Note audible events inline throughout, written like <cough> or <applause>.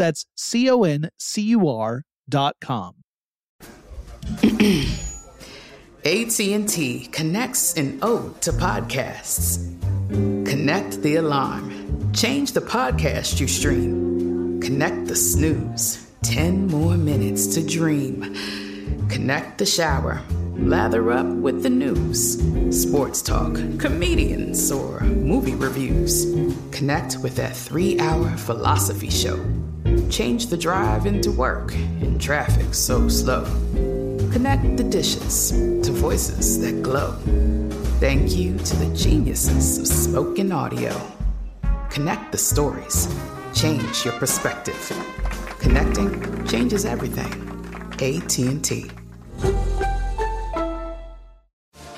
That's C O N C U R dot com. <clears throat> AT&T connects an ode to podcasts. Connect the alarm. Change the podcast you stream. Connect the snooze. 10 more minutes to dream. Connect the shower. Lather up with the news. Sports talk, comedians, or movie reviews. Connect with that three hour philosophy show. Change the drive into work in traffic so slow. Connect the dishes to voices that glow. Thank you to the geniuses of spoken audio. Connect the stories. Change your perspective. Connecting changes everything. AT&T.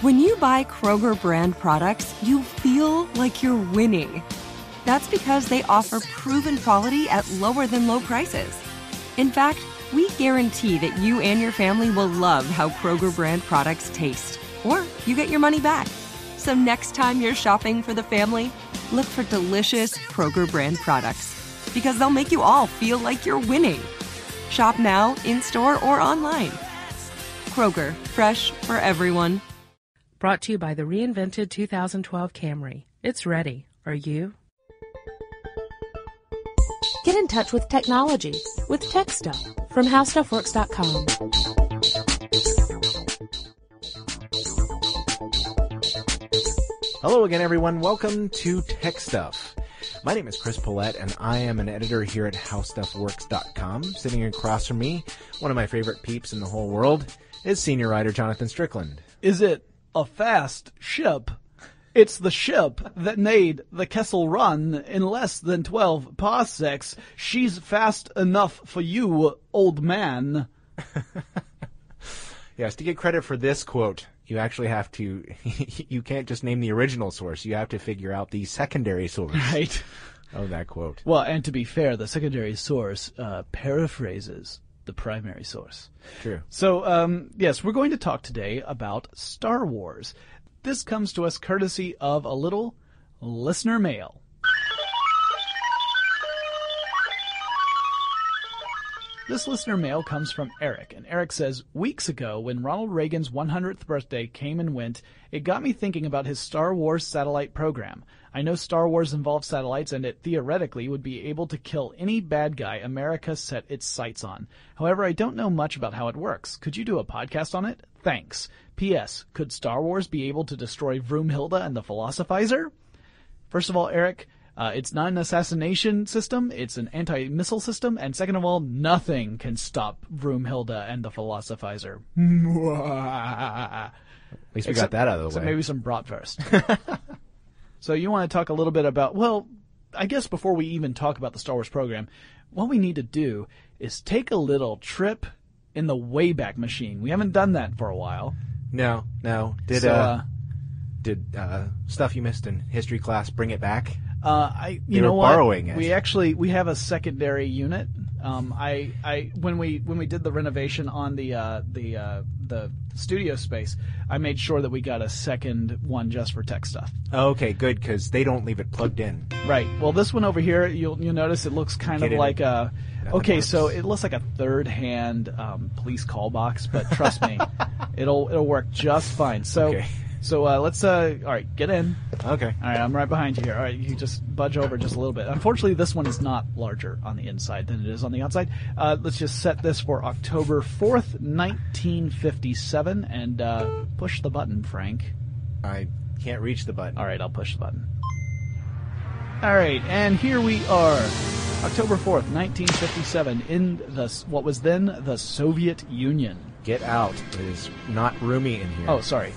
When you buy Kroger brand products, you feel like you're winning. That's because they offer proven quality at lower than low prices. In fact, we guarantee that you and your family will love how Kroger brand products taste, or you get your money back. So next time you're shopping for the family, look for delicious Kroger brand products because they'll make you all feel like you're winning. Shop now, in store, or online. Kroger, fresh for everyone. Brought to you by the reinvented 2012 Camry. It's ready. Are you? Get in touch with technology with Tech Stuff from HowStuffWorks.com. Hello again, everyone. Welcome to Tech Stuff. My name is Chris Pollette, and I am an editor here at HowStuffWorks.com. Sitting across from me, one of my favorite peeps in the whole world, is senior writer Jonathan Strickland. Is it a fast ship? It's the ship that made the Kessel Run in less than 12 parsecs. She's fast enough for you, old man. <laughs> Yes, to get credit for this quote, you actually have to, <laughs> you can't just name the original source. You have to figure out the secondary source <laughs> Right. of that quote. Well, and to be fair, the secondary source uh, paraphrases the primary source. True. So, um, yes, we're going to talk today about Star Wars. This comes to us courtesy of a little listener mail. This listener mail comes from Eric, and Eric says, Weeks ago, when Ronald Reagan's 100th birthday came and went, it got me thinking about his Star Wars satellite program. I know Star Wars involves satellites, and it theoretically would be able to kill any bad guy America set its sights on. However, I don't know much about how it works. Could you do a podcast on it? Thanks. P.S. Could Star Wars be able to destroy Vroomhilda and the Philosophizer? First of all, Eric, uh, it's not an assassination system, it's an anti missile system, and second of all, nothing can stop Vroomhilda and the Philosophizer. At least we got that out of the Except way. maybe some bratwurst. <laughs> so you want to talk a little bit about, well, I guess before we even talk about the Star Wars program, what we need to do is take a little trip in the Wayback Machine. We haven't done that for a while. No, no. Did So, uh, uh, did uh, stuff you missed in history class bring it back? Uh, I, you They know were what? borrowing it. We actually we have a secondary unit Um, I, I when we when we did the renovation on the uh, the uh, the studio space, I made sure that we got a second one just for tech stuff. Okay, good because they don't leave it plugged in. Right. Well, this one over here, you'll you'll notice it looks kind Get of like it. a. Okay, works. so it looks like a third-hand um, police call box, but trust me, <laughs> it'll it'll work just fine. So, Okay. So uh, let's uh, all right, get in. Okay. All right, I'm right behind you here. All right, you just budge over just a little bit. Unfortunately, this one is not larger on the inside than it is on the outside. Uh, let's just set this for October 4th, 1957, and uh, push the button, Frank. I can't reach the button. All right, I'll push the button. All right, and here we are, October 4th, 1957, in the what was then the Soviet Union. Get out. It is not roomy in here. Oh, sorry.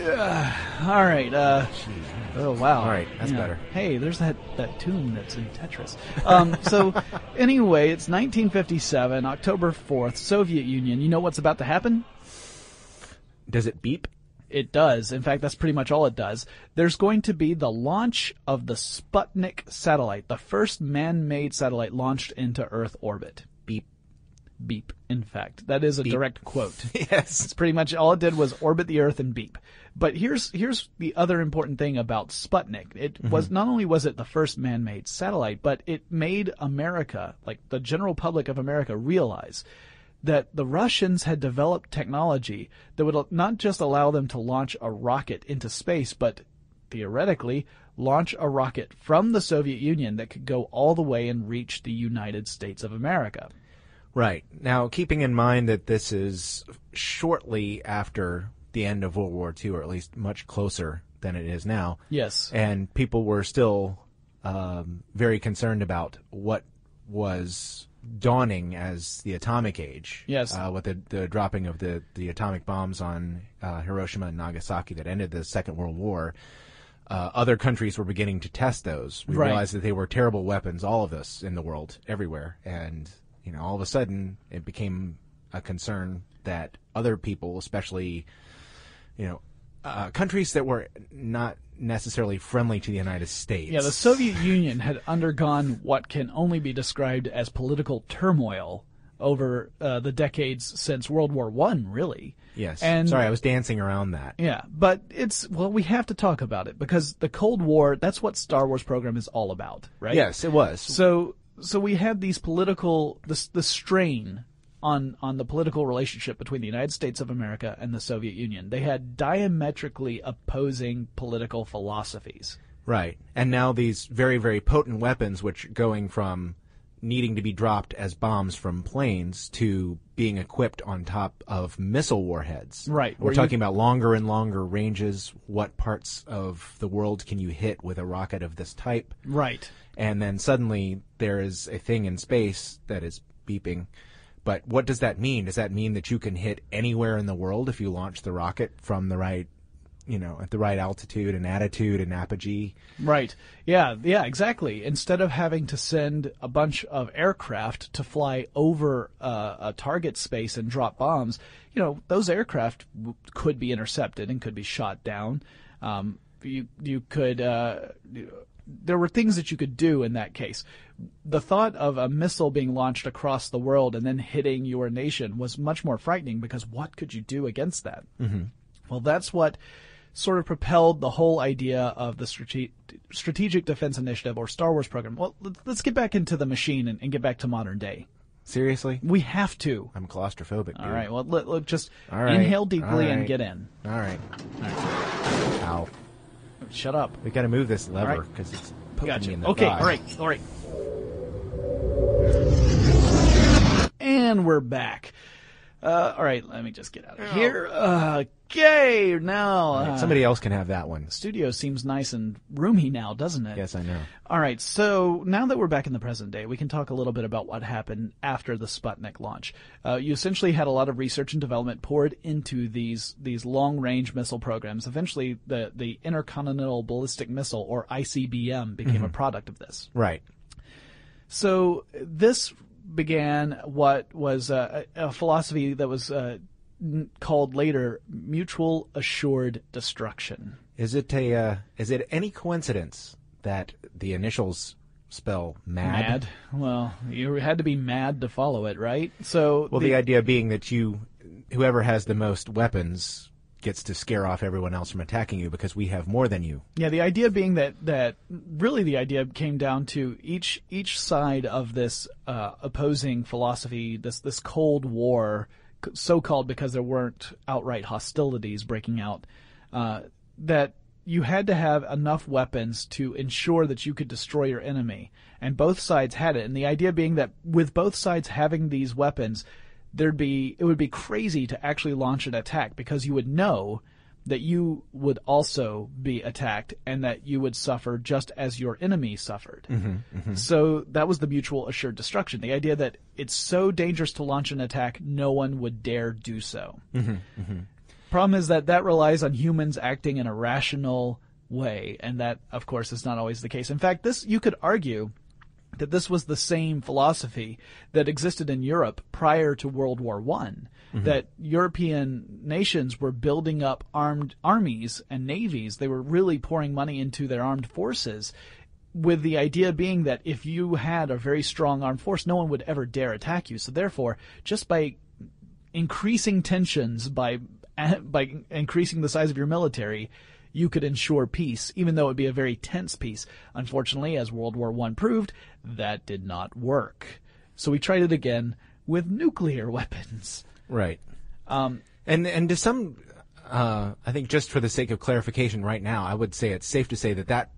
Ugh, all right. Uh, oh wow. All right, that's better. Hey, there's that that tune that's in Tetris. Um, so <laughs> anyway, it's 1957, October 4th, Soviet Union. You know what's about to happen? Does it beep? It does. In fact, that's pretty much all it does. There's going to be the launch of the Sputnik satellite, the first man-made satellite launched into Earth orbit. Beep. Beep. In fact, that is a direct quote. <laughs> Yes. It's pretty much all it did was orbit the Earth and beep. But here's here's the other important thing about Sputnik. It mm-hmm. was not only was it the first man-made satellite, but it made America, like the general public of America, realize that the Russians had developed technology that would not just allow them to launch a rocket into space, but theoretically launch a rocket from the Soviet Union that could go all the way and reach the United States of America. Right. Now, keeping in mind that this is shortly after the end of World War II, or at least much closer than it is now. Yes. And people were still um, very concerned about what was dawning as the atomic age. Yes. Uh, with the, the dropping of the, the atomic bombs on uh, Hiroshima and Nagasaki that ended the Second World War. Uh, other countries were beginning to test those. We Right. realized that they were terrible weapons, all of us in the world, everywhere. And, you know, all of a sudden it became a concern that other people, especially, you know, uh, countries that were not necessarily friendly to the United States. Yeah, the Soviet Union had undergone what can only be described as political turmoil over uh, the decades since World War One, really. Yes. And Sorry, I was dancing around that. yeah, but it's well, we have to talk about it because the Cold War—that's what Star Wars program is all about, right? Yes, it was. So, so we had these political, this the strain on on the political relationship between the United States of America and the Soviet Union. They had diametrically opposing political philosophies. Right. And now these very, very potent weapons, which going from needing to be dropped as bombs from planes to being equipped on top of missile warheads. Right, We're where you- talking about longer and longer ranges. What parts of the world can you hit with a rocket of this type? Right. And then suddenly there is a thing in space that is beeping. But what does that mean? Does that mean that you can hit anywhere in the world if you launch the rocket from the right, you know, at the right altitude and attitude and apogee? Right. Yeah, yeah, exactly. Instead of having to send a bunch of aircraft to fly over uh, a target space and drop bombs, you know, those aircraft w- could be intercepted and could be shot down. Um, you you could uh, there were things that you could do in that case. The thought of a missile being launched across the world and then hitting your nation was much more frightening because what could you do against that? Mm-hmm. Well, that's what sort of propelled the whole idea of the strate- Strategic Defense Initiative or Star Wars program. Well, let's- get back into the machine and, and get back to modern day. Seriously? We have to. I'm claustrophobic. Dude. All right. Well, let, let just All right, inhale deeply all and get in. All right. Ow. Shut up. We got to move this lever right. because it's poking Gotcha. me in the Okay. thigh. All right. All right. And we're back. Uh, all right. Let me just get out of here. Uh, okay. Now, uh, Somebody else can have that one. studio seems nice and roomy now, doesn't it? Yes, I know. All right, so now that we're back in the present day, we can talk a little bit about what happened after the Sputnik launch. Uh, you essentially had a lot of research and development poured into these these long range missile programs. Eventually, the the Intercontinental Ballistic Missile, or ICBM, became a product of this. Right. So this began what was a, a philosophy that was uh, called later mutual assured destruction. Is it a? Uh, is it any coincidence that the initials spell mad. Mad. Well, you had to be mad to follow it, right? So Well, the, idea being that you, whoever has the most weapons, gets to scare off everyone else from attacking you because we have more than you. Yeah, the idea being that that really the idea came down to each each side of this uh, opposing philosophy, this this Cold War, so called because there weren't outright hostilities breaking out, uh, that you had to have enough weapons to ensure that you could destroy your enemy, and both sides had it. And the idea being that with both sides having these weapons, there'd be it would be crazy to actually launch an attack because you would know that you would also be attacked and that you would suffer just as your enemy suffered. Mm-hmm, mm-hmm. So that was the mutual assured destruction. The idea that it's so dangerous to launch an attack, no one would dare do so. Mm-hmm, Problem is that that relies on humans acting in a rational way, and that, of course, is not always the case. In fact, this you could argue that this was the same philosophy that existed in Europe prior to World War One. Mm-hmm. That European nations were building up armed armies and navies. They were really pouring money into their armed forces, with the idea being that if you had a very strong armed force, no one would ever dare attack you. So therefore, just by increasing tensions by <laughs> by increasing the size of your military, you could ensure peace, even though it would be a very tense peace. Unfortunately, as World War One proved, that did not work. So we tried it again with nuclear <laughs> weapons. Right. Um, and and to some, uh, I think just for the sake of clarification, right now, I would say it's safe to say that that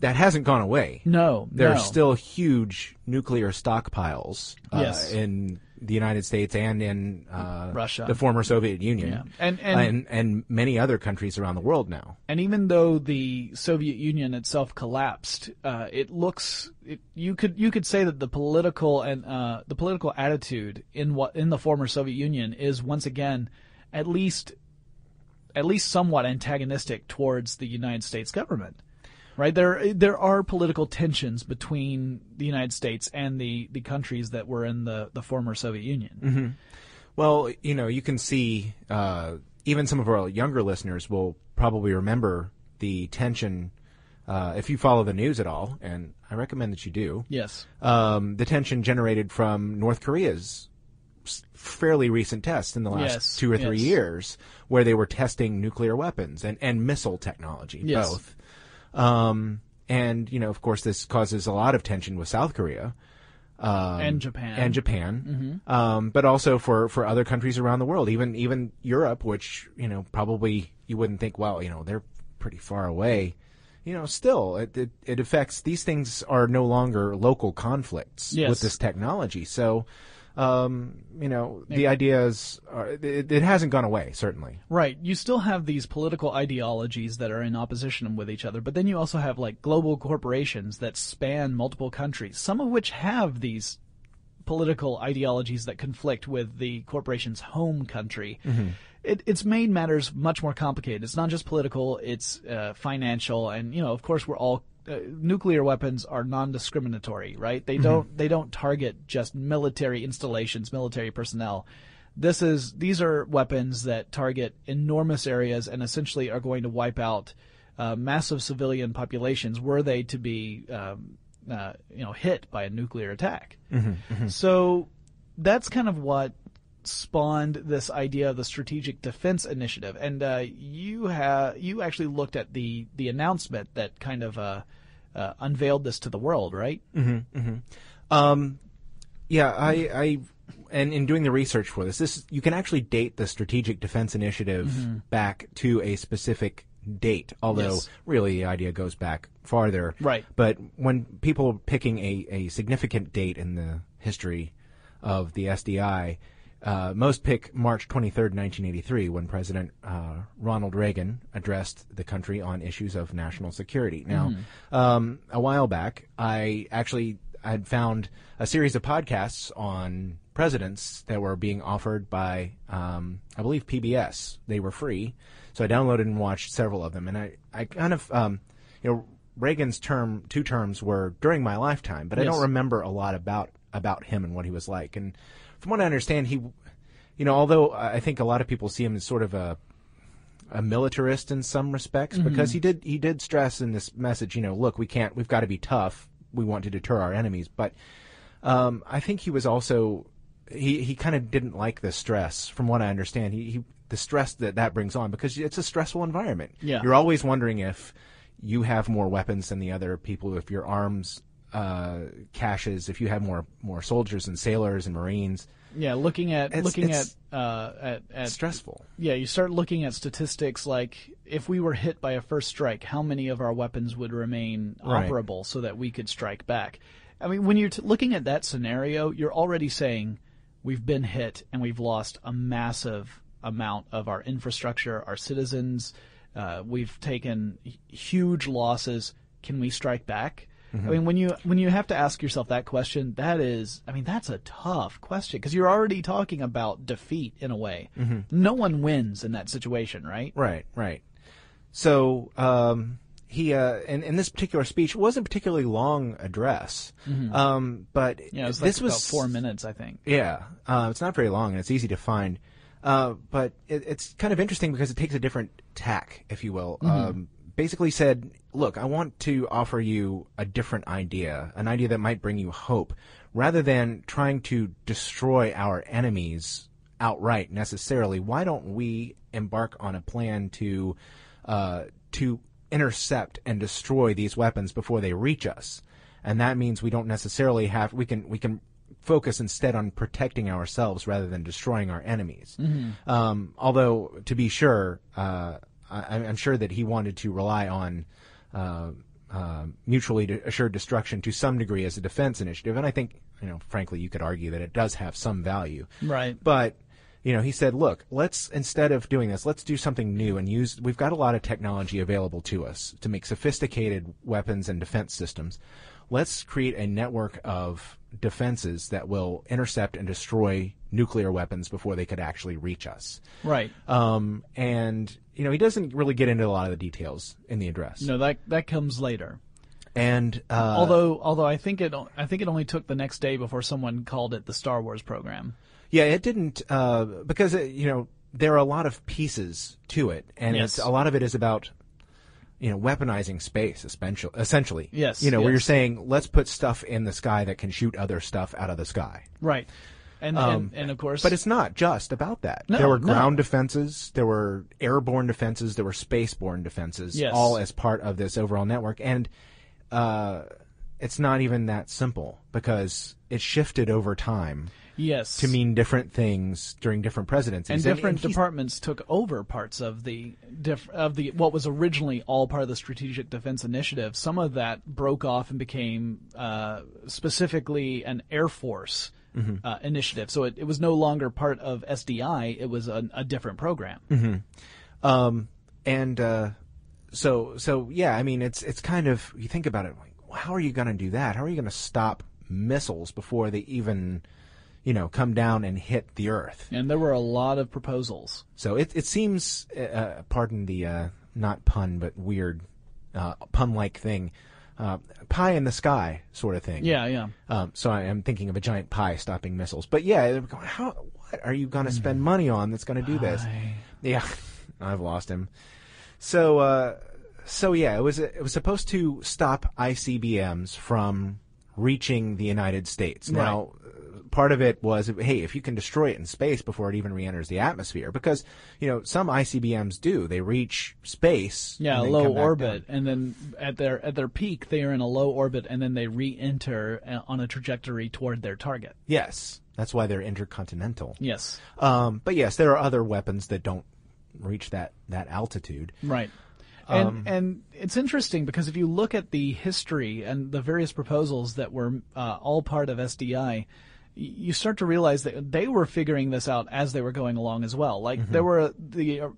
that hasn't gone away. No, there no. are still huge nuclear stockpiles uh, Yes. in the United States and in uh, Russia. the former Soviet Union, Yeah. And- and- and and many other countries around the world now. And even though the Soviet Union itself collapsed, uh, it looks it, you could you could say that the political and uh, the political attitude in what in the former Soviet Union is once again at least at least somewhat antagonistic towards the United States government. Right there, there are political tensions between the United States and the, the countries that were in the, the former Soviet Union. Well, you know, you can see uh, even some of our younger listeners will probably remember the tension. Uh, if you follow the news at all, and I recommend that you do, Yes. um, the tension generated from North Korea's fairly recent tests in the last Yes, two or three yes. years, where they were testing nuclear weapons and, and missile technology, Yes. both. Um, and you know, of course, this causes a lot of tension with South Korea um, And Japan. and Japan, um, but also for, for other countries around the world, even even Europe, which you know probably you wouldn't think, well, you know, they're pretty far away. You know, still, it, it, it affects these things are no longer local conflicts Yes. with this technology. So, um, you know, the ideas are, it, it hasn't gone away, certainly. Right. You still have these political ideologies that are in opposition with each other, but then you also have like global corporations that span multiple countries, some of which have these political ideologies that conflict with the corporation's home country. It, it's made matters much more complicated. It's not just political; it's uh, financial, and you know, of course, we're all uh, nuclear weapons are non-discriminatory, right? They don't they don't target just military installations, military personnel. This is these are weapons that target enormous areas and essentially are going to wipe out uh, massive civilian populations were they to be um, uh, you know hit by a nuclear attack. So that's kind of what spawned this idea of the strategic defense initiative. And uh, you have you actually looked at the the announcement that kind of uh, uh, unveiled this to the world, right? Um, yeah, I, I, and in doing the research for this, this you can actually date the Strategic Defense Initiative back to a specific date. Although Yes. really the idea goes back farther. Right. But when people are picking a, a significant date in the history of the SDI, uh, most pick March 23rd, 1983, when President uh, Ronald Reagan addressed the country on issues of national security. Now, um, a while back, I actually had found a series of podcasts on presidents that were being offered by, um, I believe, PBS. They were free, so I downloaded and watched several of them, and I, I kind of, um, you know, Reagan's term, two terms were during my lifetime, but I don't remember a lot about about him and what he was like. And from what I understand, he, you know, although I think a lot of people see him as sort of a a militarist in some respects, because he did he did stress in this message, you know, look, we can't, we've got to be tough. we want to deter our enemies. But um, I think he was also he he kind of didn't like the stress, from what I understand. He, he the stress that that brings on because it's a stressful environment. Yeah. you're always wondering if you have more weapons than the other people, if your arms uh, caches, if you have more more soldiers and sailors and marines. Yeah, looking at It's- looking it's- at uh, at at stressful. Yeah, you start looking at statistics like if we were hit by a first strike, how many of our weapons would remain Right. operable so that we could strike back? I mean, when you're t- looking at that scenario, you're already saying we've been hit and we've lost a massive amount of our infrastructure, our citizens. Uh, we've taken huge losses. Can we strike back? I mean, when you when you have to ask yourself that question, that is, I mean, that's a tough question because you're already talking about defeat in a way. No one wins in that situation, right? Right, right. So um, he uh, in, in this particular speech it wasn't a particularly long address, um, but Yeah, it was like this was about four minutes, I think. Yeah, uh, it's not very long and it's easy to find, uh, but it, it's kind of interesting because it takes a different tack, if you will. Um, basically said, "Look, I want to offer you a different idea, an idea that might bring you hope, rather than trying to destroy our enemies outright necessarily. Why don't we embark on a plan to uh, to intercept and destroy these weapons before they reach us?" and that means we don't necessarily have we can we can focus instead on protecting ourselves rather than destroying our enemies. Um, although to be sure, uh, I, I'm sure that he wanted to rely on uh, uh, mutually de- assured destruction to some degree as a defense initiative, and I think you know frankly you could argue that it does have some value. Right. But you know, he said, "Look, let's instead of doing this, let's do something new and use. We've got a lot of technology available to us to make sophisticated weapons and defense systems. Let's create a network of defenses that will intercept and destroy nuclear weapons before they could actually reach us." Right. Um, and you know, he doesn't really get into a lot of the details in the address. no, that that comes later. And uh, although although I think it I think it only took the next day before someone called it the Star Wars program. Yeah, it didn't uh, because it, you know there are a lot of pieces to it, and Yes. it's a lot of it is about you know weaponizing space, essentially. Essentially, Yes, You know, where you're saying let's put stuff in the sky that can shoot other stuff out of the sky. Right. And and, and of course Um, But it's not just about that. No, there were no. ground defenses, there were airborne defenses, there were spaceborne defenses, Yes. all as part of this overall network. And uh, it's not even that simple because it shifted over time yes to mean different things during different presidencies. and different he's- departments took over parts of the diff- of the what was originally all part of the Strategic Defense Initiative. Some of that broke off and became uh, specifically an Air Force Mm-hmm. uh, initiative. So it, it was no longer part of SDI. It was a, a different program. Mm-hmm. Um, and uh, so so yeah, I mean it's it's kind of you think about it like how are you going to do that? How are you going to stop missiles before they even you know come down and hit the earth? And there were a lot of proposals. So it it seems uh, pardon the uh, not pun but weird uh, pun like thing. Uh, pie in the sky sort of thing. Yeah, yeah. Um, so I am thinking of a giant pie stopping missiles. But yeah, they're going, how what are you going to spend money on that's going to do this? Yeah, <laughs> I've lost him. So uh, so yeah, it was it was supposed to stop ICBMs from reaching the United States. Now, uh, part of it was hey, if you can destroy it in space before it even re-enters the atmosphere, because you know some ICBMs do they reach space, Yeah, low orbit, and then at their at their peak, they are in a low orbit, and then they re-enter uh, on a trajectory toward their target. Yes, that's why they're intercontinental. Yes, Um, but yes, there are other weapons that don't reach that that altitude. right. And Um, and it's interesting because if you look at the history and the various proposals that were uh, all part of SDI, you start to realize that they were figuring this out as they were going along as well. Like Mm-hmm. there were the uh,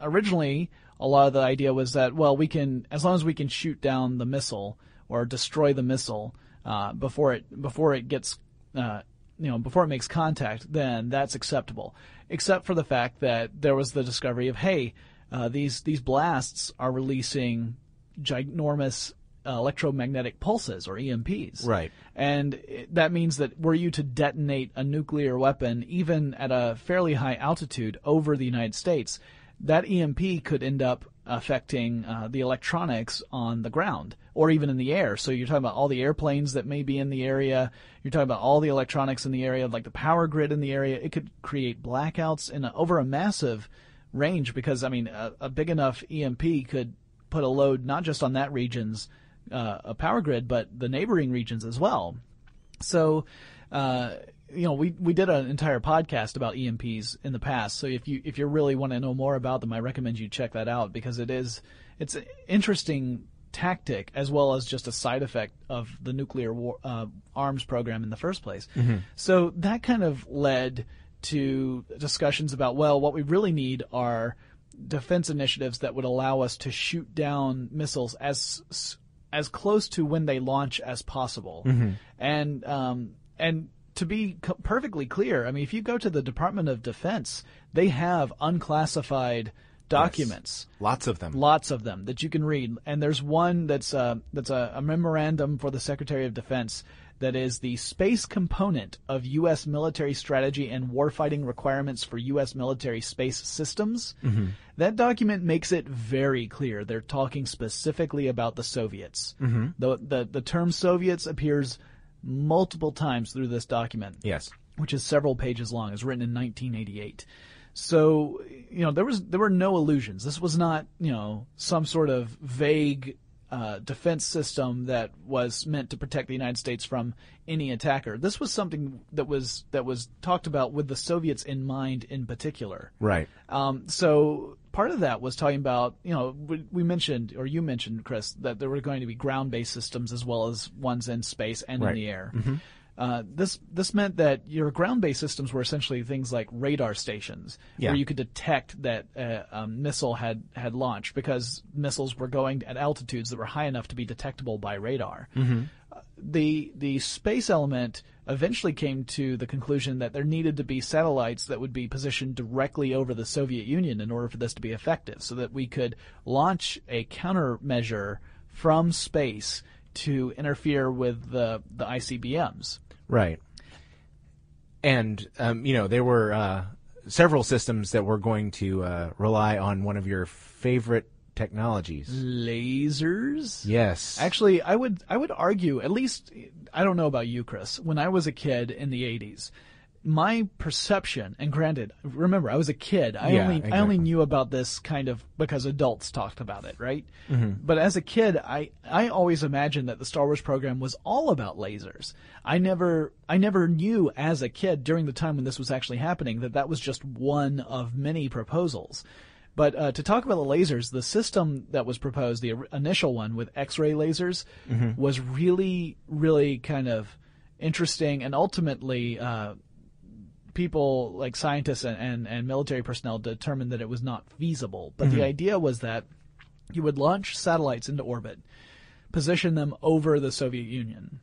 originally a lot of the idea was that well we can as long as we can shoot down the missile or destroy the missile uh, before it before it gets uh, you know before it makes contact then that's acceptable except for the fact that there was the discovery of hey uh, these these blasts are releasing ginormous electromagnetic pulses or EMPs Right. and it- that means that were you to detonate a nuclear weapon, even at a fairly high altitude over the United States, that EMP could end up affecting uh, the electronics on the ground or even in the air. So you're talking about all the airplanes that may be in the area. You're talking about all the electronics in the area, like the power grid in the area. It could create blackouts in a, over a massive range because I mean a, a, big enough EMP could put a load not just on that region's uh, a power grid, but the neighboring regions as well. So. Uh, you know, we we did an entire podcast about EMPs in the past. So if you if you really want to know more about them, I recommend you check that out because it is it's an interesting tactic as well as just a side effect of the nuclear war, uh, arms program in the first place. Mm-hmm. So that kind of led to discussions about well, what we really need are defense initiatives that would allow us to shoot down missiles as as close to when they launch as possible, mm-hmm. and um, and to be co- perfectly clear, I mean, if you go to the Department of Defense, they have unclassified documents. Yes. Lots of them. Lots of them that you can read. And there's one that's uh, that's a, a, memorandum for the Secretary of Defense that is the space component of U.S. military strategy and warfighting requirements for U.S. military space systems. Mm-hmm. That document makes it very clear. They're talking specifically about the Soviets. Mm-hmm. The, the the term Soviets appears multiple times through this document. Yes. Which is several pages long. It's written in 1988. So, you know, there was there were no illusions. This was not, you know, some sort of vague uh, defense system that was meant to protect the United States from any attacker. This was something that was that was talked about with the Soviets in mind in particular. Right. Um, so part of that was talking about, you know, we, we, mentioned, or you mentioned, Chris, that there were going to be ground-based systems as well as ones in space and right. in the air. Mm-hmm. Uh, this this meant that your ground-based systems were essentially things like radar stations, yeah. where you could detect that uh, a missile had had launched because missiles were going at altitudes that were high enough to be detectable by radar. Mm-hmm. Uh, the the space element eventually came to the conclusion that there needed to be satellites that would be positioned directly over the Soviet Union in order for this to be effective, so that we could launch a countermeasure from space to interfere with the the ICBMs. Right. And um, you know there were uh, several systems that were going to uh, rely on one of your favorite technologies. Lasers? Yes. Actually, I would I would argue at least I don't know about you, Chris. When I was a kid in the 80s, my perception, and granted, remember I was a kid. I yeah, only exactly. I only knew about this kind of because adults talked about it, right? Mm-hmm. But as a kid, I I always imagined that the Star Wars program was all about lasers. I never I never knew as a kid during the time when this was actually happening that that was just one of many proposals. But uh, to talk about the lasers, the system that was proposed, the initial one with X-ray lasers, mm-hmm. was really, really kind of interesting, and ultimately, uh, people like scientists and, and, and, military personnel determined that it was not feasible. But mm-hmm. the idea was that you would launch satellites into orbit, position them over the Soviet Union.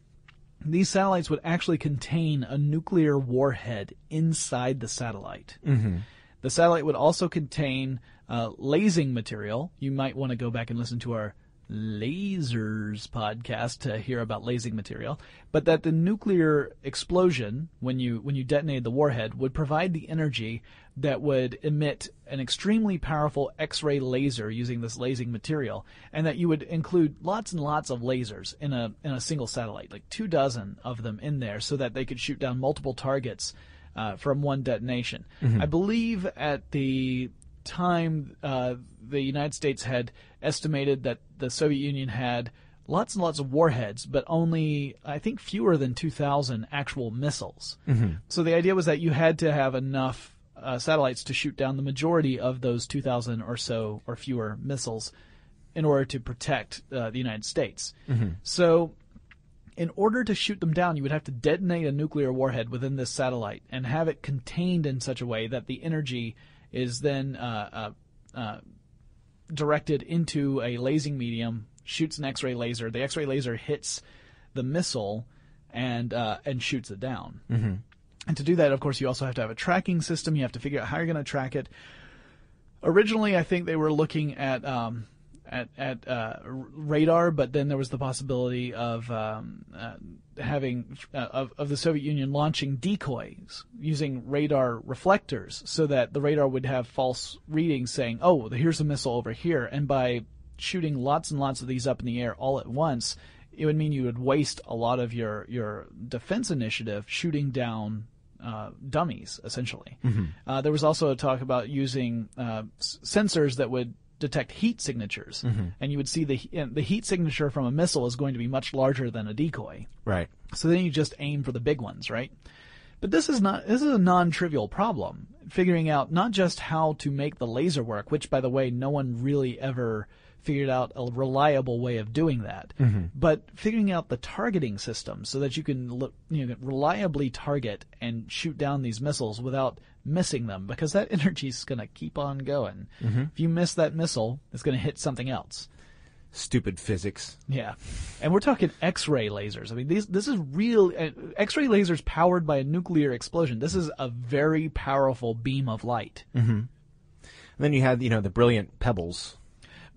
These satellites would actually contain a nuclear warhead inside the satellite. Mm-hmm. The satellite would also contain uh, lasing material. You might want to go back and listen to our lasers podcast to hear about lasing material, but that the nuclear explosion when you when you detonated the warhead would provide the energy that would emit an extremely powerful X-ray laser using this lasing material, and that you would include lots and lots of lasers in a in a single satellite, like two dozen of them in there, so that they could shoot down multiple targets uh, from one detonation. Mm-hmm. I believe at the time uh, the United States had estimated that the Soviet Union had lots and lots of warheads, but only I think fewer than 2,000 actual missiles. Mm-hmm. So the idea was that you had to have enough uh, satellites to shoot down the majority of those 2,000 or so or fewer missiles in order to protect uh, the United States. Mm-hmm. So in order to shoot them down, you would have to detonate a nuclear warhead within this satellite and have it contained in such a way that the energy is then uh, uh, uh, directed into a lasing medium, shoots an X-ray laser. The X-ray laser hits the missile and uh, and shoots it down. Mm-hmm. And to do that, of course, you also have to have a tracking system. You have to figure out how you're going to track it. Originally, I think they were looking at um, at at uh, radar, but then there was the possibility of um, uh, having uh, of, of the Soviet Union launching decoys using radar reflectors, so that the radar would have false readings saying, "Oh, here's a missile over here," and by shooting lots and lots of these up in the air all at once, it would mean you would waste a lot of your your defense initiative shooting down uh, dummies, essentially. Uh, there was also a talk about using uh, s- sensors that would detect heat signatures, mm-hmm. and you would see the and the heat signature from a missile is going to be much larger than a decoy. Right. So then you just aim for the big ones, right? But this is not this is a non-trivial problem. Figuring out not just how to make the laser work, which by the way, no one really ever figured out a reliable way of doing that. Mm-hmm. But figuring out the targeting system so that you can you know, reliably target and shoot down these missiles without missing them because that <laughs> energy is going to keep on going. If you miss that missile, it's going to hit something else. Stupid physics. Yeah, and we're talking X-ray lasers. I mean, these this is real uh, X-ray lasers powered by a nuclear explosion. This is a very powerful beam of light. And then you had, you know, the brilliant pebbles,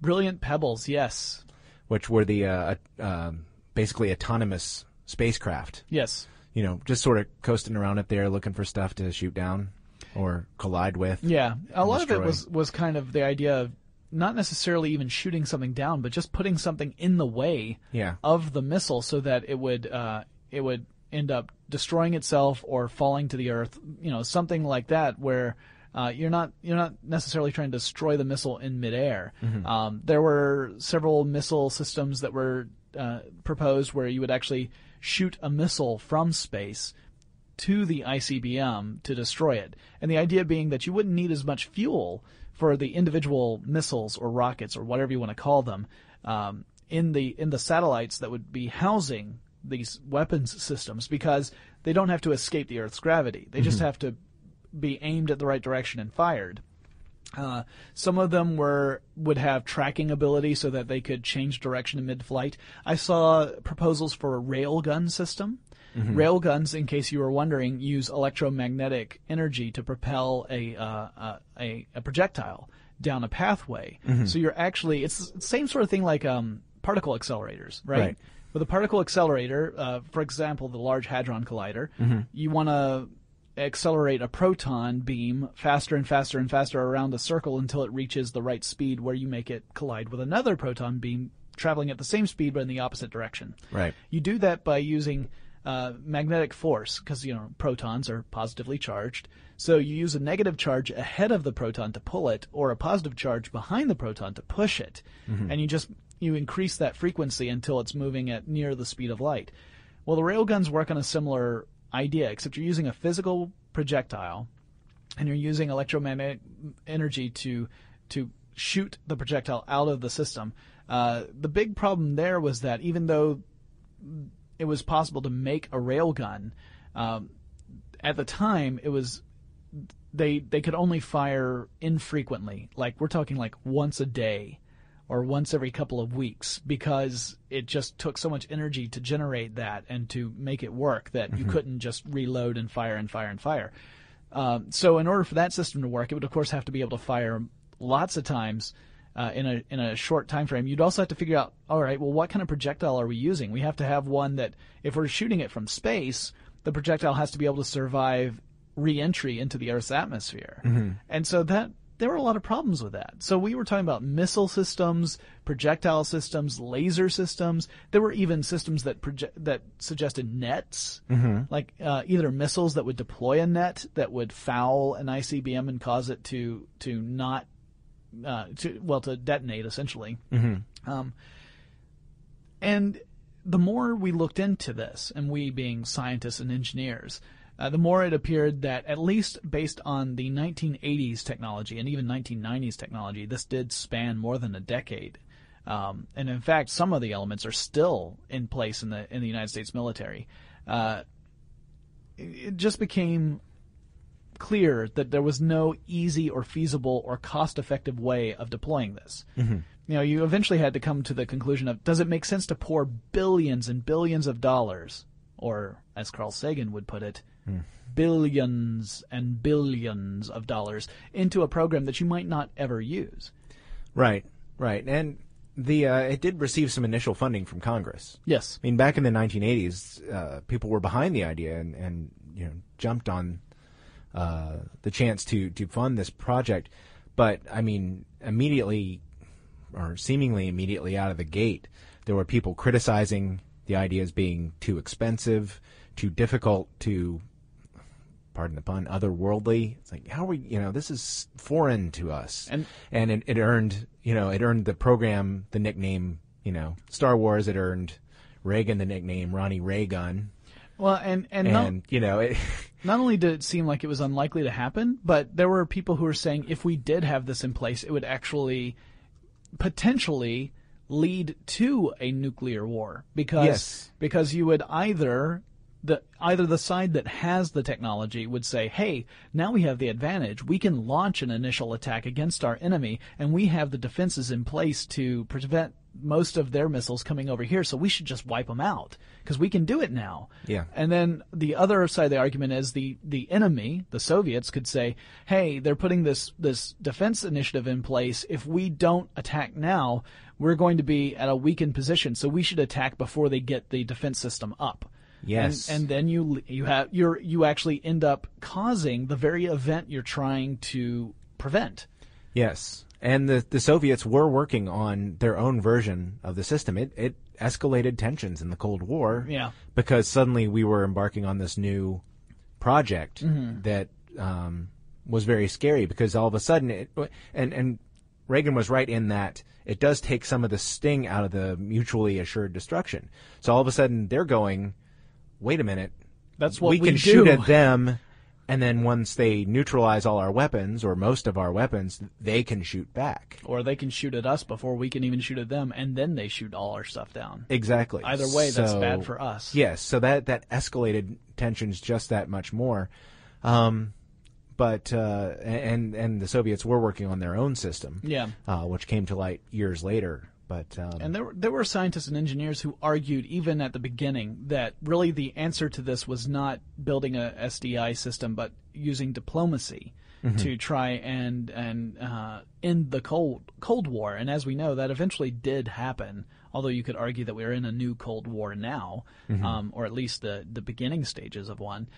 Brilliant pebbles, yes, which were the uh, uh, um, basically autonomous spacecraft. yes, You know, just sort of coasting around up there looking for stuff to shoot down or collide with. yeah. A lot of it was was kind of the idea of not necessarily even shooting something down, but just putting something in the way Yeah. of the missile so that it would uh, it would end up destroying itself or falling to the earth. You know, something like that where. Uh, you're not you're not necessarily trying to destroy the missile in midair. Um, there were several missile systems that were uh, proposed where you would actually shoot a missile from space to the ICBM to destroy it. And the idea being that you wouldn't need as much fuel for the individual missiles or rockets or whatever you want to call them um, in the in the satellites that would be housing these weapons systems because they don't have to escape the Earth's gravity. They just have to be aimed at the right direction and fired. Uh, some of them were would have tracking ability so that they could change direction in mid-flight. I saw proposals for a railgun system. Railguns, in case you were wondering, use electromagnetic energy to propel a uh, a, a projectile down a pathway. So you're actually it's the same sort of thing like um, particle accelerators, right? Right. With a particle accelerator, uh, for example, the Large Hadron Collider, you want to accelerate a proton beam faster and faster and faster around a circle until it reaches the right speed where you make it collide with another proton beam traveling at the same speed but in the opposite direction. Right. You do that by using uh, magnetic force because you know protons are positively charged. So you use a negative charge ahead of the proton to pull it, or a positive charge behind the proton to push it, and you just you increase that frequency until it's moving at near the speed of light. Well, the railguns work on a similar idea, except you're using a physical projectile and you're using electromagnetic energy to to shoot the projectile out of the system. Uh, the big problem there was that even though it was possible to make a railgun, um, at the time it was they they could only fire infrequently. Like we're talking like once a day or once every couple of weeks because it just took so much energy to generate that and to make it work that you couldn't just reload and fire and fire and fire. Um, so in order for that system to work, it would of course have to be able to fire lots of times uh, in a in a short time frame. You'd also have to figure out, all right, well, what kind of projectile are we using? We have to have one that, if we're shooting it from space, the projectile has to be able to survive re-entry into the Earth's atmosphere. And so that there were a lot of problems with that. So we were talking about missile systems, projectile systems, laser systems. There were even systems that proje- that suggested nets, like uh, either missiles that would deploy a net that would foul an ICBM and cause it to to not uh, to well to detonate essentially. Um, and the more we looked into this, and we being scientists and engineers, uh, the more it appeared that at least based on the 1980s technology and even 1990s technology, this did span more than a decade. Um, and in fact, some of the elements are still in place in the in the United States military. Uh, it just became clear that there was no easy or feasible or cost effective way of deploying this. You know, you eventually had to come to the conclusion of does it make sense to pour billions and billions of dollars, or as Carl Sagan would put it, billions and billions of dollars into a program that you might not ever use? Right, right. And the uh, it did receive some initial funding from Congress. Yes. I mean, back in the 1980s, uh, people were behind the idea and, and you know jumped on uh, the chance to to fund this project. But I mean, immediately or seemingly immediately out of the gate, there were people criticizing the idea as being too expensive, too difficult to pardon the pun, otherworldly. It's like how are we, you know, this is foreign to us, And- and it, it earned, you know, it earned the program the nickname, you know, Star Wars. It earned Reagan the nickname Ronnie Raygun, Well, and and, and not, you know, it, <laughs> not only did it seem like it was unlikely to happen, but there were people who were saying if we did have this in place, it would actually potentially lead to a nuclear war because Yes. because you would either the either the side that has the technology would say, "Hey, now we have the advantage. We can launch an initial attack against our enemy, and we have the defenses in place to prevent most of their missiles coming over here. So we should just wipe them out because we can do it now." Yeah. And then the other side of the argument is the the enemy, the Soviets, could say, "Hey, they're putting this this defense initiative in place. If we don't attack now, we're going to be at a weakened position. So we should attack before they get the defense system up." Yes. And, and then you you have you're you actually end up causing the very event you're trying to prevent. Yes. And the, the Soviets were working on their own version of the system. It, it escalated tensions in the Cold War. Yeah. Because suddenly we were embarking on this new project that um, was very scary because all of a sudden it, and, and Reagan was right in that it does take some of the sting out of the mutually assured destruction. So all of a sudden they're going, wait a minute, That's what we we can do. shoot at them, and then once they neutralize all our weapons or most of our weapons, they can shoot back. Or they can shoot at us before we can even shoot at them, and then they shoot all our stuff down. Exactly. Either way, that's bad for us. Yes, so that that escalated tensions just that much more. Um, but uh, and and the Soviets were working on their own system, Yeah. uh, which came to light years later. But um, And there, were- there were scientists and engineers who argued, even at the beginning, that really the answer to this was not building a SDI system, but using diplomacy to try and and uh, end the cold Cold War. And as we know, that eventually did happen. Although you could argue that we're in a new Cold War now, um, or at least the the beginning stages of one.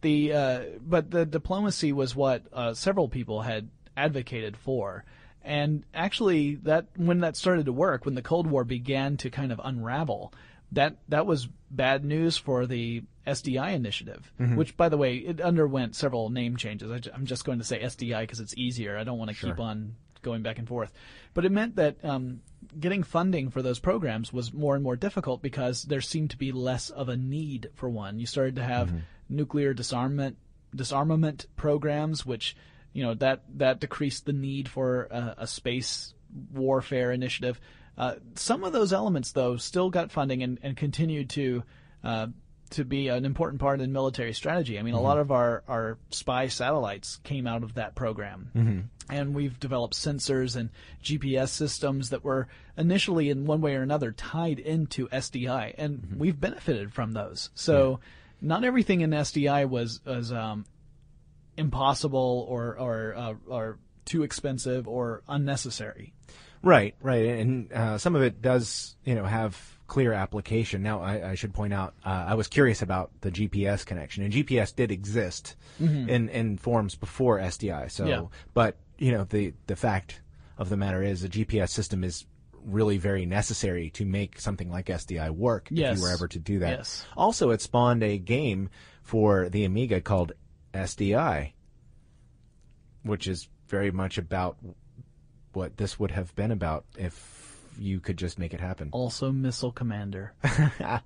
The uh, but the diplomacy was what uh, several people had advocated for. And actually, that when that started to work, when the Cold War began to kind of unravel, that that was bad news for the SDI initiative. Which, by the way, it underwent several name changes. I, am just going to say SDI because it's easier. I don't want to keep on going back and forth. But it meant that um, getting funding for those programs was more and more difficult because there seemed to be less of a need for one. You started to have nuclear disarmament disarmament programs, which you know that that decreased the need for a, a space warfare initiative. Uh, some of those elements, though, still got funding and, and continued to uh, to be an important part in military strategy. I mean, a lot of our, our spy satellites came out of that program. And we've developed sensors and GPS systems that were initially, in one way or another, tied into SDI. And we've benefited from those. So, not everything in SDI was, was um, impossible or, or, uh, or too expensive or unnecessary. Right, right, and uh, some of it does, you know, have clear application. Now, I, I should point out, uh, I was curious about the GPS connection, and GPS did exist in in forms before SDI. So, Mm-hmm. Yeah. but you know, the the fact of the matter is, a GPS system is really very necessary to make something like SDI work if you were ever to do that. Yes. Also, it spawned a game for the Amiga called SDI, which is very much about what this would have been about if you could just make it happen. also Missile Commander. <laughs> uh,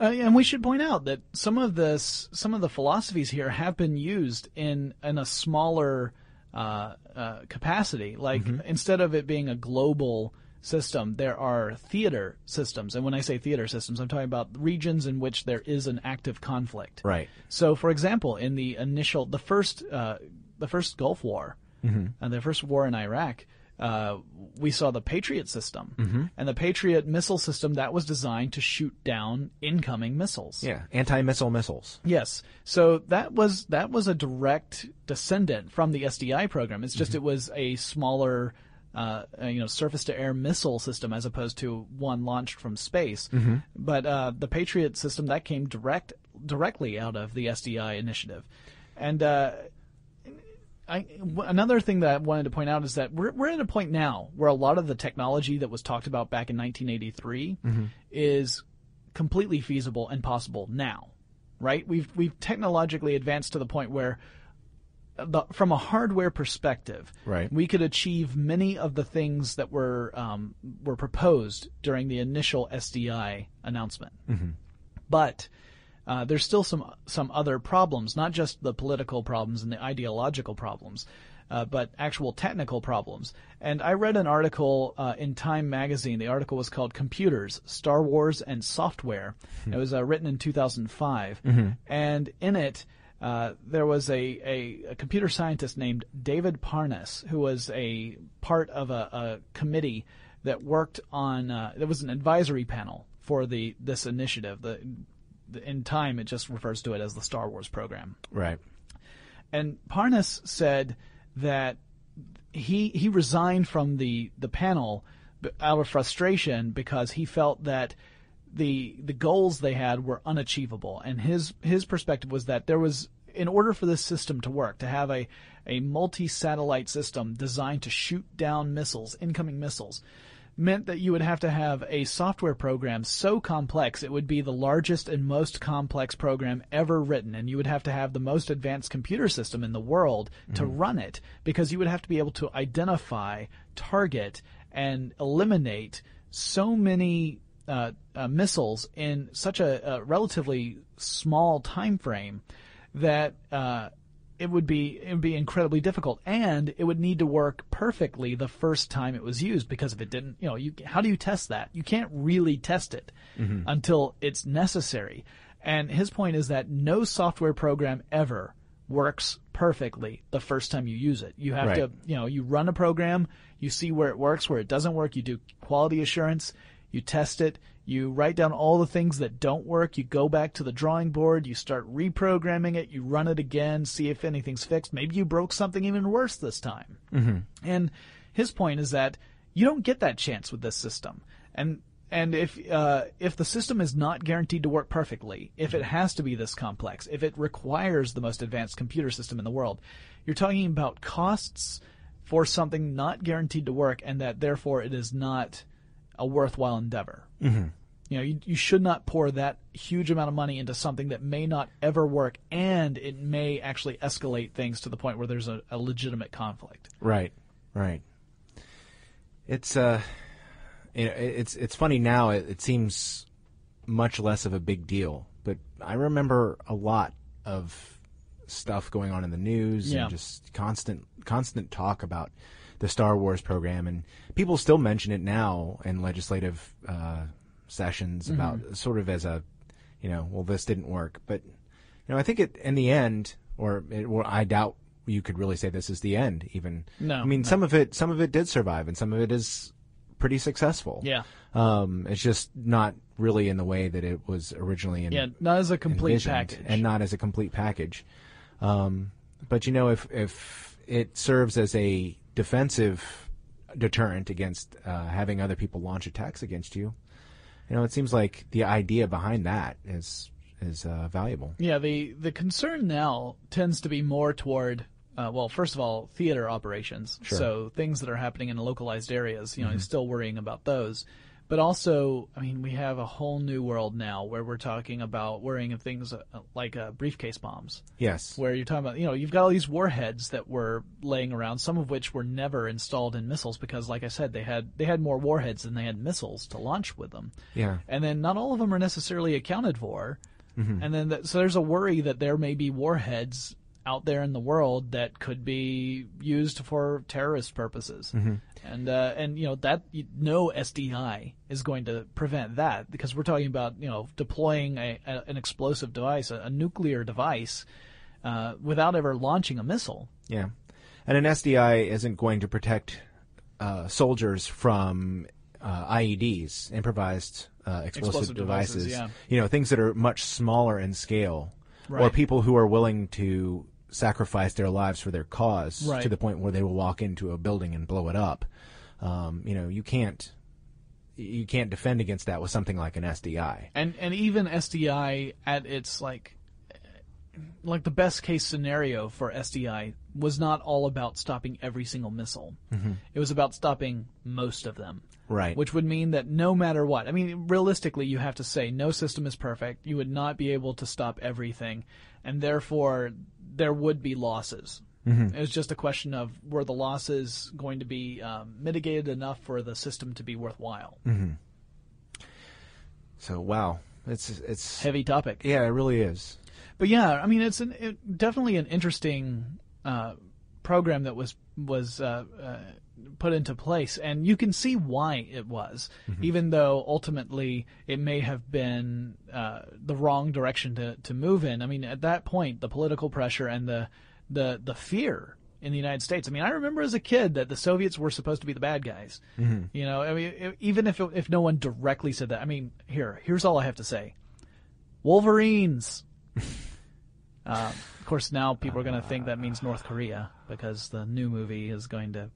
and we should point out that some of this, some of the philosophies here have been used in in a smaller uh, uh, capacity. Like instead of it being a global system, there are theater systems. And when I say theater systems, I'm talking about regions in which there is an active conflict. Right. So, for example, in the initial, the first, uh, the first Gulf War, and the first war in Iraq, uh, we saw the Patriot system, and the Patriot missile system that was designed to shoot down incoming missiles. Yeah, anti-missile missiles. Yes. So that was that was a direct descendant from the SDI program. It's just it was a smaller uh, you know, surface-to-air missile system as opposed to one launched from space. Mm-hmm. But uh, the Patriot system that came direct directly out of the SDI initiative, and uh, I, w- another thing that I wanted to point out is that we're we're at a point now where a lot of the technology that was talked about back in 1983 is completely feasible and possible now, right? We've we've technologically advanced to the point where the, from a hardware perspective, Right. we could achieve many of the things that were um, were proposed during the initial SDI announcement. But uh, there's still some some other problems, not just the political problems and the ideological problems, uh, but actual technical problems. And I read an article uh, in Time magazine. The article was called "Computers, Star Wars, and Software." It was uh, written in 2005, and in it. Uh, there was a, a, a computer scientist named David Parnas who was a part of a, a committee that worked on. Uh, there was an advisory panel for the this initiative. The, the in time it just refers to it as the Star Wars program. Right. And Parnas said that he he resigned from the the panel out of frustration because he felt that the the goals they had were unachievable. And his his perspective was that there was in order for this system to work to have a a multi-satellite system designed to shoot down missiles incoming missiles meant that you would have to have a software program so complex it would be the largest and most complex program ever written. And you would have to have the most advanced computer system in the world to mm-hmm. run it because you would have to be able to identify target and eliminate so many uh, uh, missiles in such a, a relatively small time frame that uh, it would be it would be incredibly difficult, and it would need to work perfectly the first time it was used. Because if it didn't, you know, you how do you test that? You can't really test it until it's necessary. And his point is that no software program ever works perfectly the first time you use it. You have Right. to, you know, you run a program, you see where it works, where it doesn't work, you do quality assurance, you test it, you write down all the things that don't work, you go back to the drawing board, you start reprogramming it, you run it again, see if anything's fixed. Maybe you broke something even worse this time. Mm-hmm. And his point is that you don't get that chance with this system. And and if uh, if the system is not guaranteed to work perfectly, if it has to be this complex, if it requires the most advanced computer system in the world, you're talking about costs for something not guaranteed to work, and that therefore it is not a worthwhile endeavor. Mm-hmm. You know, you, you should not pour that huge amount of money into something that may not ever work, and it may actually escalate things to the point where there's a, a legitimate conflict. Right, right. It's uh, you know, it- it's it's funny now. It, it seems much less of a big deal, but I remember a lot of stuff going on in the news Yeah. and just constant constant talk about the Star Wars program, and people still mention it now in legislative uh, sessions about sort of as a, you know, well, this didn't work, but you know, I think it in the end, or it, or I doubt you could really say this is the end. Even No, I mean no. some of it, some of it did survive, and some of it is pretty successful. Yeah. um, it's just not really in the way that it was originally. In, Yeah, not as a complete package. and not as a complete package. Um, but you know, if if it serves as a defensive deterrent against uh, having other people launch attacks against you, you know, it seems like the idea behind that is is uh, valuable. Yeah, the the concern now tends to be more toward uh, well, first of all, theater operations. Sure. So things that are happening in localized areas, you know, still worrying about those. But also, I mean, we have a whole new world now where we're talking about worrying of things uh, like uh, briefcase bombs, Yes. where you're talking about, you know, you've got all these warheads that were laying around, some of which were never installed in missiles because, like I said, they had they had more warheads than they had missiles to launch with them Yeah. and then not all of them are necessarily accounted for. Mm-hmm. And then th- so there's a worry that there may be warheads out there in the world that could be used for terrorist purposes. Mm-hmm. And uh, and you know that no SDI is going to prevent that because we're talking about you know deploying a, a, an explosive device, a, a nuclear device, uh, without ever launching a missile. Yeah, and an SDI isn't going to protect uh, soldiers from uh, IEDs, improvised uh, explosive, Explosive devices, devices. yeah. You know, things that are much smaller in scale, or people who are willing to sacrifice their lives for their cause Right. to the point where they will walk into a building and blow it up. um, you know, you can't you can't defend against that with something like an SDI. And and even SDI at its like like the best case scenario for SDI was not all about stopping every single missile. It was about stopping most of them. Right. Which would mean that no matter what, I mean, realistically, you have to say no system is perfect. You would not be able to stop everything, and therefore there would be losses. It was just a question of were the losses going to be um, mitigated enough for the system to be worthwhile. So wow, it's it's Heavy topic. yeah, it really is. But yeah, I mean, it's an, it, definitely an interesting uh, program that was was uh, uh, put into place, and you can see why it was, even though ultimately it may have been uh, the wrong direction to, to move in. I mean, at that point, the political pressure and the the the fear in the United States. I mean, I remember as a kid that the Soviets were supposed to be the bad guys. You know, I mean, even if it, if no one directly said that. I mean, here here's all I have to say: Wolverines. <laughs> Uh, of course, now people are going to think that means North Korea because the new movie is going to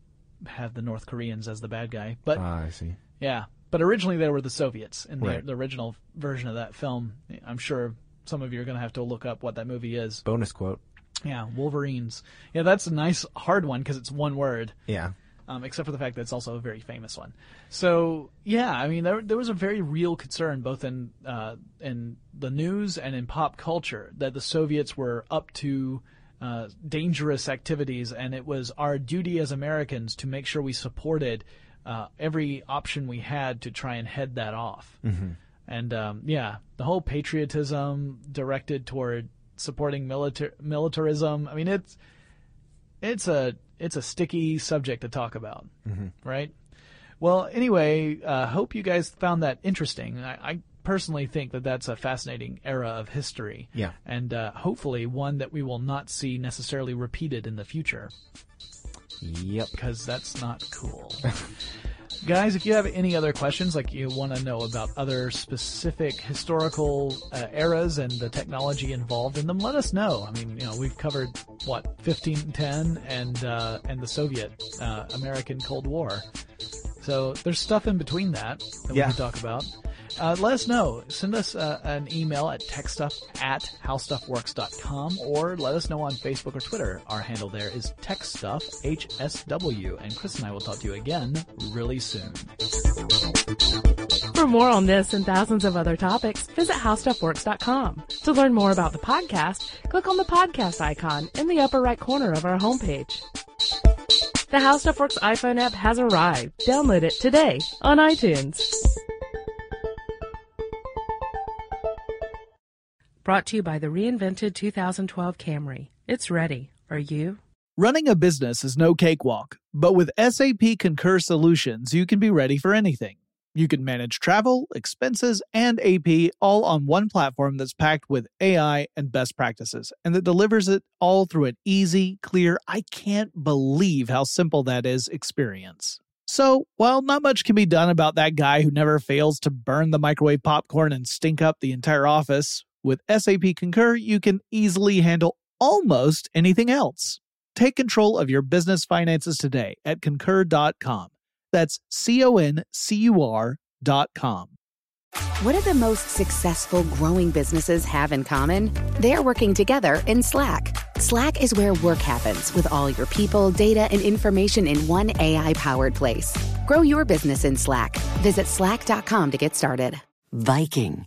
have the North Koreans as the bad guy. But Ah, I see. yeah, but originally they were the Soviets in the, Right. the original version of that film. I'm sure some of you are going to have to look up what that movie is. Bonus quote. Yeah, Wolverines. Yeah, that's a nice hard one because it's one word. Yeah. Um, except for the fact that it's also a very famous one. So yeah, I mean there there was a very real concern both in uh, in the news and in pop culture that the Soviets were up to uh, dangerous activities, and it was our duty as Americans to make sure we supported uh, every option we had to try and head that off. And um, yeah, the whole patriotism directed toward supporting militar- militarism. I mean, it's it's a it's a sticky subject to talk about, right? Well, anyway, uh, hope you guys found that interesting. I, I personally think that that's a fascinating era of history, Yeah. and uh, hopefully one that we will not see necessarily repeated in the future Yep. because that's not cool. <laughs> Guys, if you have any other questions, like you want to know about other specific historical uh, eras and the technology involved in them, let us know. I mean, you know, we've covered what 1510 and uh, and the Soviet uh, American Cold War, so there's stuff in between that that Yeah. we can talk about. Uh, let us know. Send us uh, an email at techstuff at howstuffworks.com or let us know on Facebook or Twitter. Our handle there is techstuff, HSW, And Chris and I will talk to you again really soon. For more on this and thousands of other topics, visit howstuffworks.com. To learn more about the podcast, click on the podcast icon in the upper right corner of our homepage. The How Stuff Works iPhone app has arrived. Download it today on iTunes. Brought to you by the reinvented 2012 Camry. It's ready. Are you? Running a business is no cakewalk, but with SAP Concur Solutions, you can be ready for anything. You can manage travel, expenses, and AP all on one platform that's packed with AI and best practices, and that delivers it all through an easy, clear, I can't believe how simple that is experience. So, while not much can be done about that guy who never fails to burn the microwave popcorn and stink up the entire office, with SAP Concur, you can easily handle almost anything else. Take control of your business finances today at concur.com. That's C O N C U R dot com. What do the most successful growing businesses have in common? They're working together in Slack. Slack is where work happens with all your people, data, and information in one AI powered place. Grow your business in Slack. Visit slack.com to get started. Viking,